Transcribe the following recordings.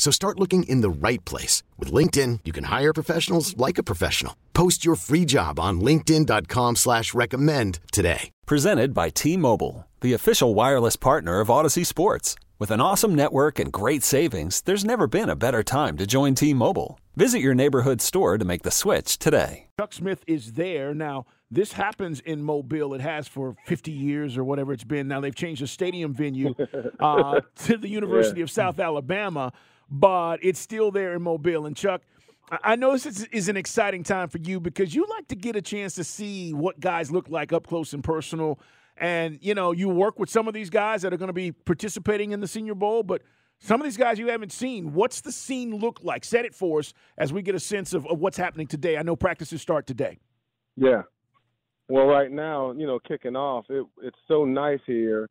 So start looking in the right place. With LinkedIn, you can hire professionals like a professional. Post your free job on linkedin.com slash recommend today. Presented by T-Mobile, the official wireless partner of Audacy Sports. With an awesome network and great savings, there's never been a better time to join T-Mobile. Visit your neighborhood store to make the switch today. Chuck Smith is there. Now, this happens in Mobile. It has for 50 years or whatever it's been. Now, they've changed the stadium venue uh, to the University yeah. of South Alabama but it's still there in Mobile. And Chuck, I know this is an exciting time for you because you like to get a chance to see what guys look like up close and personal. And, you know, you work with some of these guys that are going to be participating in the Senior Bowl, but some of these guys you haven't seen. What's the scene look like? Set it for us as we get a sense of, of what's happening today. I know practices start today. Yeah. Well, right now, you know, kicking off, it, it's so nice here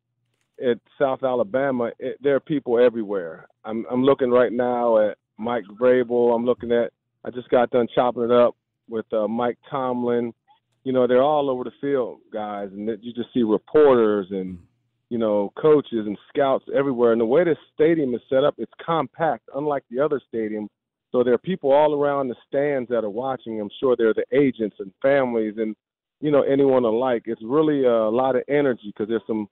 at South Alabama, it, there are people everywhere. I'm I'm looking right now at Mike Vrabel. I'm looking at. I just got done chopping it up with uh, Mike Tomlin. You know, they're all over the field, guys, and you just see reporters and you know coaches and scouts everywhere. And the way this stadium is set up, it's compact, unlike the other stadium. So there are people all around the stands that are watching. I'm sure they're the agents and families and you know anyone alike. It's really a lot of energy because there's some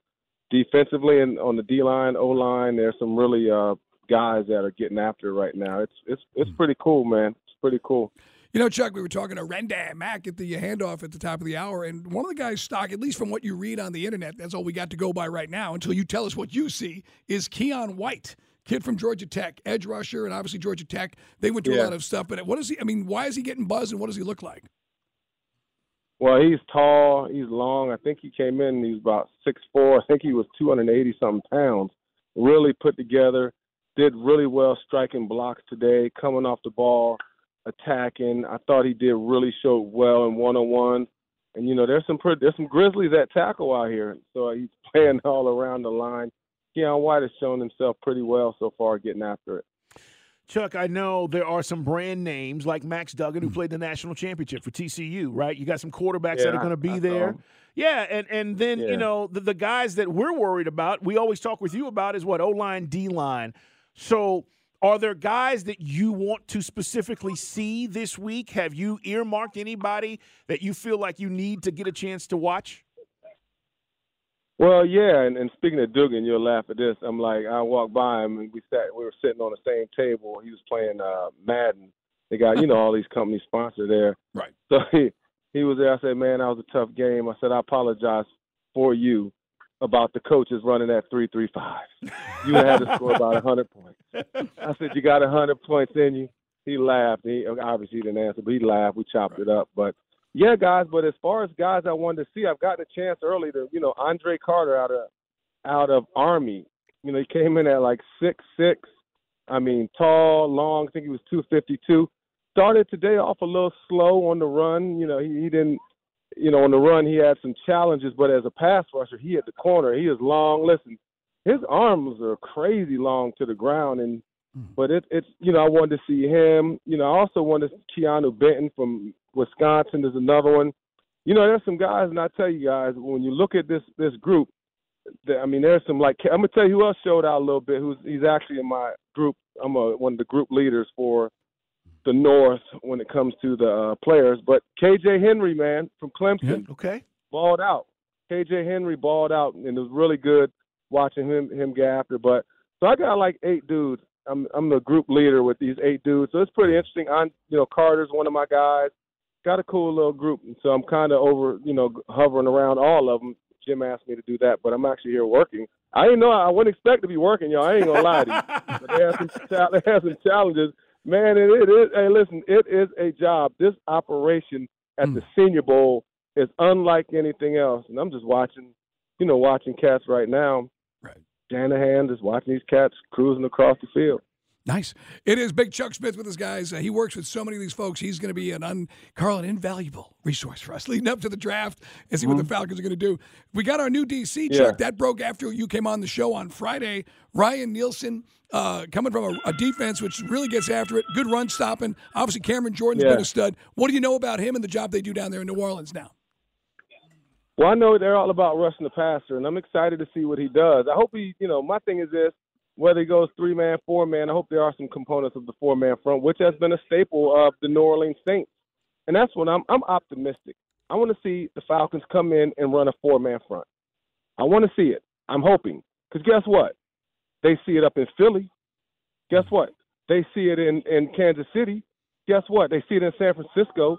defensively and on the D line, O line, there's some really uh, guys that are getting after it right now. It's it's it's pretty cool, man. It's pretty cool. You know, Chuck, we were talking to Renda Mack at the handoff at the top of the hour, and one of the guys' stock, at least from what you read on the internet, that's all we got to go by right now until you tell us what you see, is Keion White, kid from Georgia Tech, edge rusher, and obviously Georgia Tech. They went through yeah. a lot of stuff, but what is he? I mean, why is he getting buzz, and what does he look like? Well, he's tall, he's long. I think he came in, he was about six four. I think he was 280 something pounds. Really put together, did really well striking blocks today, coming off the ball, attacking. I thought he did really show well in one on one. And you know, there's some there's some Grizzlies at tackle out here, so he's playing all around the line. Keion White has shown himself pretty well so far, getting after it. Chuck, I know there are some brand names like Max Duggan who hmm. played the national championship for TCU, right? You got some quarterbacks yeah, that are going to be I, there. Yeah, and and then yeah. you know the, the guys that we're worried about, we always talk with you about is what O line, D line. So, are there guys that you want to specifically see this week? Have you earmarked anybody that you feel like you need to get a chance to watch? Well, yeah, and, and speaking of Duggan, you'll laugh at this. I'm like, I walked by him and we sat, we were sitting on the same table. He was playing uh, Madden. They got, you know, all these companies sponsored there. Right. So he he was there. I said, man, that was a tough game. I said, I apologize for you about the coaches running that three three five. You had to score about a hundred points. I said, you got a hundred points in you. He laughed. He obviously he didn't answer, but he laughed. We chopped right. it up, but yeah, guys. But as far as guys I wanted to see, I've gotten a chance early to, you know, Andre Carter out of out of Army. You know, he came in at like six six. I mean, tall, long. I think he was two fifty two. Started today off a little slow on the run. You know, he, he didn't. You know, on the run he had some challenges, but as a pass rusher, he hit the corner. He is long. Listen, his arms are crazy long to the ground, and hmm. but it, it's you know I wanted to see him. You know, I also wanted Keanu Benton from Wisconsin is another one. You know, there's some guys, and I tell you guys, when you look at this this group, I mean, there's some like I'm gonna tell you who else showed out a little bit. Who's he's actually in my group. I'm a, one of the group leaders for the North when it comes to the uh, players. But KJ Henry, man, from Clemson, yeah, okay, balled out. KJ Henry balled out, and it was really good watching him him get after. But so I got like eight dudes. I'm I'm the group leader with these eight dudes, so it's pretty interesting. On you know, Carter's one of my guys got a cool little group, and so I'm kind of over, you know, hovering around all of them. Jim asked me to do that, but I'm actually here working. I didn't know I wouldn't expect to be working, y'all. I ain't gonna lie to you. but they have some, they have some challenges, man. It, it is. Hey, listen, it is a job. This operation at mm. the Senior Bowl is unlike anything else, and I'm just watching, you know, watching cats right now. Right. Shanahan just watching these cats cruising across the field. Nice. It is Big Chuck Smith with us, guys. Uh, he works with so many of these folks. He's going to be an un, Carl, an invaluable resource for us leading up to the draft and see mm-hmm. what the mm-hmm. Falcons are going to do. We got our new DC, Chuck. Yeah. That broke after you came on the show on Friday. Ryan Nielsen uh, coming from a, a, defense which really gets after it. Good run stopping. Obviously, Cameron Jordan's yeah. been a stud. What do you know about him and the job they do down there in New Orleans now? Well, I know they're all about rushing the passer, and I'm excited to see what he does. I hope he, you know, my thing is this whether he goes three man, four man, I hope there are some components of the four man front, which has been a staple of the New Orleans Saints. And that's when I'm I'm optimistic. I want to see the Falcons come in and run a four man front. I want to see it. I'm hoping. Because guess what? They see it up in Philly. Guess what? They see it in, in Kansas City. Guess what? They see it in San Francisco.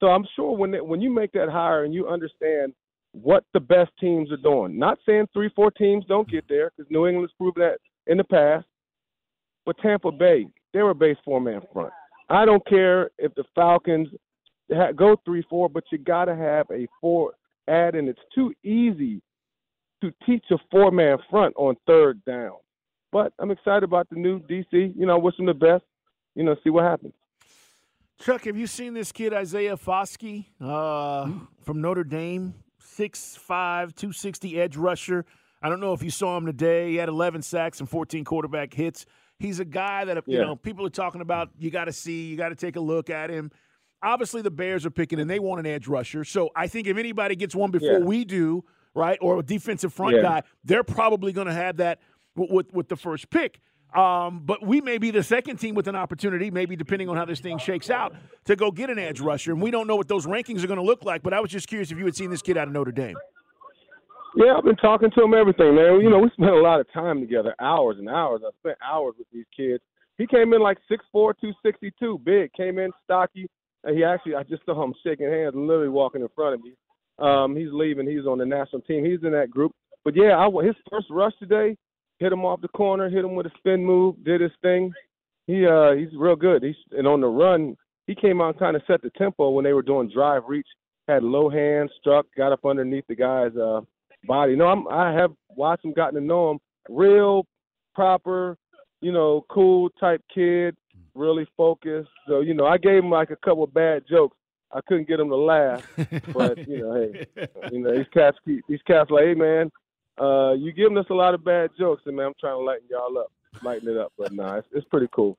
So I'm sure when they, when you make that hire and you understand what the best teams are doing, not saying three, four teams don't get there, because New England's proven that in the past. But Tampa Bay, they were a base four man front. I don't care if the Falcons go three four, but you got to have a four add, and it's too easy to teach a four man front on third down. But I'm excited about the new DC. You know, wish them the best. You know, see what happens. Chuck, have you seen this kid Isaiah Foskey uh, from Notre Dame? 6'5", 260 edge rusher. I don't know if you saw him today. He had 11 sacks and 14 quarterback hits. He's a guy that you know people are talking about. You got to see, you got to take a look at him. Obviously, the Bears are picking, and they want an edge rusher. So I think if anybody gets one before yeah. we do, right, or a defensive front yeah. guy, they're probably going to have that with, with, with the first pick. Um, but we may be the second team with an opportunity, maybe depending on how this thing shakes out, to go get an edge rusher. And we don't know what those rankings are going to look like. But I was just curious if you had seen this kid out of Notre Dame. Yeah, I've been talking to him everything, man. You know, we spent a lot of time together, hours and hours. I spent hours with these kids. He came in like six four, two sixty two, big. Came in stocky. And he actually, I just saw him shaking hands, literally walking in front of me. Um, he's leaving. He's on the national team. He's in that group. But yeah, I, his first rush today, hit him off the corner, hit him with a spin move, did his thing. He uh, he's real good. He's and on the run, he came out and kind of set the tempo when they were doing drive reach. Had low hands, struck, got up underneath the guy's uh, body. No, I'm I have watched him, gotten to know him. Real proper, you know, cool type kid, really focused. So, you know, I gave him like a couple of bad jokes. I couldn't get him to laugh. but, you know, hey, you know, these cats keep these cats like, hey man, uh, you giving us a lot of bad jokes and man, I'm trying to lighten y'all up lighten it up. But nah, it's, it's pretty cool.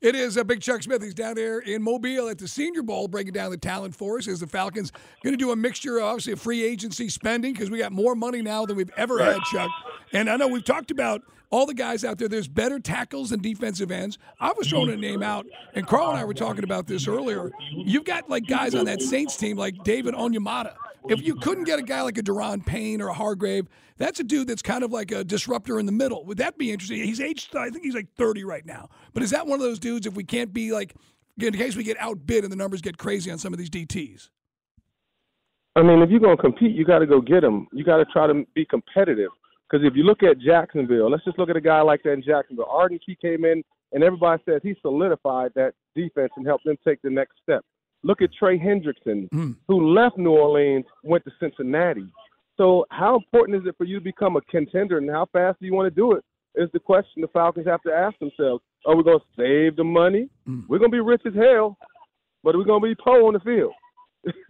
It is a big Chuck Smith. He's down there in Mobile at the Senior Bowl, breaking down the talent for us. Is the Falcons going to do a mixture, of, obviously, of free agency spending because we got more money now than we've ever right. had, Chuck. And I know we've talked about all the guys out there. There's better tackles and defensive ends. I was throwing a name out, and Carl and I were talking about this earlier. You've got like guys on that Saints team like David Onyemata. If you couldn't get a guy like a Daron Payne or a Hargrave, that's a dude that's kind of like a disruptor in the middle. Would that be interesting? He's aged, I think he's like 30 right now. But is that one of those dudes if we can't be like, in case we get outbid and the numbers get crazy on some of these DTs? I mean, if you're going to compete, you got to go get them. You got to try to be competitive. Because if you look at Jacksonville, let's just look at a guy like that in Jacksonville. Arden Key came in, and everybody says he solidified that defense and helped them take the next step. Look at Trey Hendrickson, mm. who left New Orleans, went to Cincinnati. So, how important is it for you to become a contender, and how fast do you want to do it? Is the question the Falcons have to ask themselves. Are we going to save the money? Mm. We're going to be rich as hell, but are we going to be poor on the field?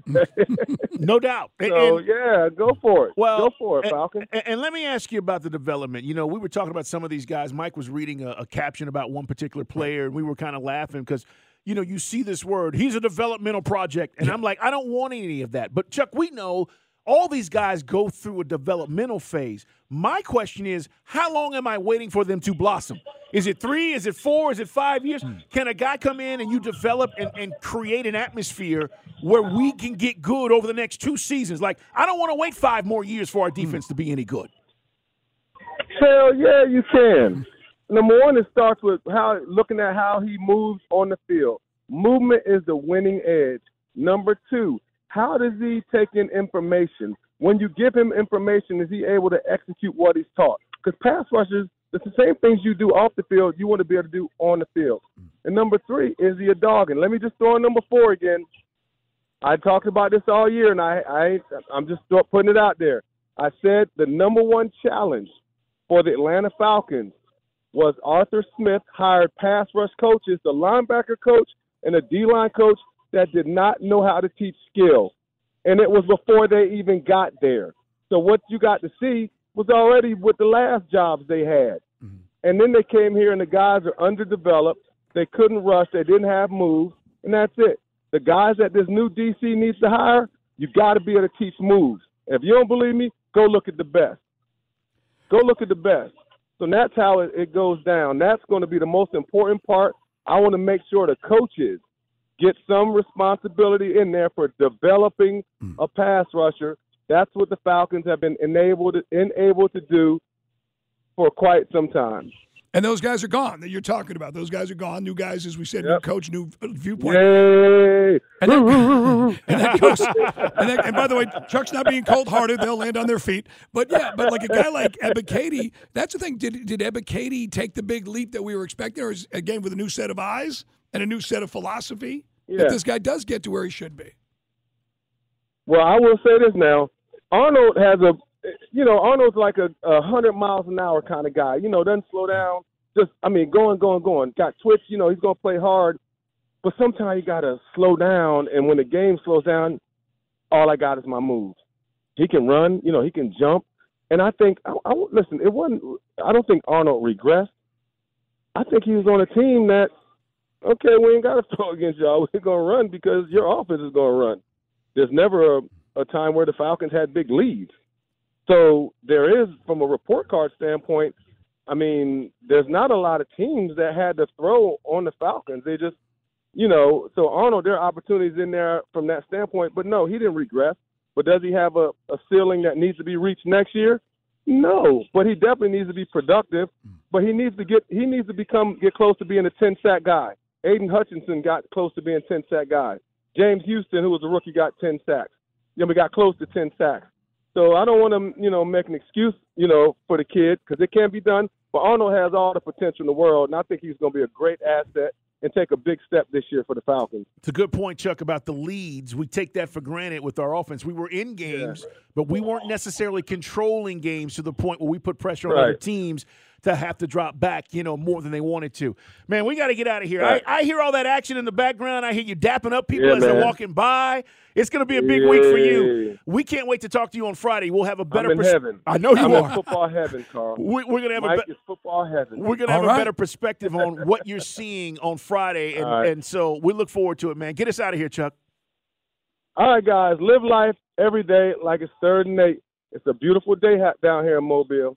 no doubt. So and, yeah, go for it. Well, go for it, Falcon. And, and, let me ask you about the development. You know, we were talking about some of these guys. Mike was reading a, a caption about one particular player, and we were kind of laughing because you know you see this word. He's a developmental project, and I'm like, I don't want any of that. But Chuck, we know all these guys go through a developmental phase. My question is, how long am I waiting for them to blossom? Is it three? Is it four? Is it five years? Hmm. Can a guy come in and you develop and, and create an atmosphere where we can get good over the next two seasons? Like, I don't want to wait five more years for our hmm. defense to be any good. Hell yeah, you can. Number one, it starts with how looking at how he moves on the field. Movement is the winning edge. Number two, how does he take in information? When you give him information, is he able to execute what he's taught? Because pass rushers, it's the same things you do off the field, you want to be able to do on the field. And number three, is he a dog? And let me just throw in number four again. I talked about this all year, and I, I I'm just putting it out there. I said the number one challenge for the Atlanta Falcons was Arthur Smith hired pass rush coaches, the linebacker coach and a D line coach that did not know how to teach skill. And it was before they even got there. So what you got to see was already with the last jobs they had. Mm-hmm. And then they came here and the guys are underdeveloped. They couldn't rush. They didn't have moves. And that's it. The guys that this new DC needs to hire, you got to be able to teach moves. If you don't believe me, go look at the best. Go look at the best. So that's how it, it goes down. That's going to be the most important part. I want to make sure the coaches get some responsibility in there for developing mm. a pass rusher. That's what the Falcons have been enabled enabled to do for quite some time. And those guys are gone that you're talking about. Those guys are gone. New guys, as we said, yep. new coach, new viewpoint. Yay! And then, and that goes. And, that, and, by the way, Chuck's not being cold-hearted. They'll land on their feet. But yeah, but like a guy like Ebiketie, that's the thing. Did did Ebiketie take the big leap that we were expecting, or is again with a new set of eyes and a new set of philosophy yeah. that this guy does get to where he should be? Well, I will say this now. Arnold has a you know, Arnold's like a, a hundred miles an hour kind of guy. You know, doesn't slow down. Just, I mean, going, going, going. Got twitch. You know, he's gonna play hard, but sometimes you gotta slow down. And when the game slows down, all I got is my moves. He can run. You know, he can jump. And I think, I, I listen. It wasn't. I don't think Arnold regressed. I think he was on a team that, okay, we ain't got to throw against y'all. We're gonna run because your offense is gonna run. There's never a, a time where the Falcons had big leads. So there is, from a report card standpoint, I mean, there's not a lot of teams that had to throw on the Falcons. They just, you know, so Arnold, there are opportunities in there from that standpoint. But no, he didn't regress. But does he have a, a ceiling that needs to be reached next year? No, but he definitely needs to be productive. But he needs to get he needs to become get close to being a ten sack guy. Aidan Hutchinson got close to being ten sack guy. James Houston, who was a rookie, got ten sacks. Then we got close to ten sacks. So I don't want to, you know, make an excuse, you know, for the kid because it can be done. But Arnold has all the potential in the world, and I think he's going to be a great asset and take a big step this year for the Falcons. It's a good point, Chuck, about the leads. We take that for granted with our offense. We were in games, yeah. but we weren't necessarily controlling games to the point where we put pressure on right. other teams to have to drop back, you know, more than they wanted to. Man, we got to get out of here. Right. I, I, hear all that action in the background. I hear you dapping up people yeah, as man. they're walking by. It's going to be a big yeah. week for you. We can't wait to talk to you on Friday. We'll have a better. I'm in pers- heaven. I know you I'm are. football heaven, Carl. We, are going to have Mike a be- football heaven. We're going to have right. a better perspective on what you're seeing on Friday, and, right. and so we look forward to it, man. Get us out of here, Chuck. All right, guys. Live life every day like it's third and eight. It's a beautiful day down here in Mobile.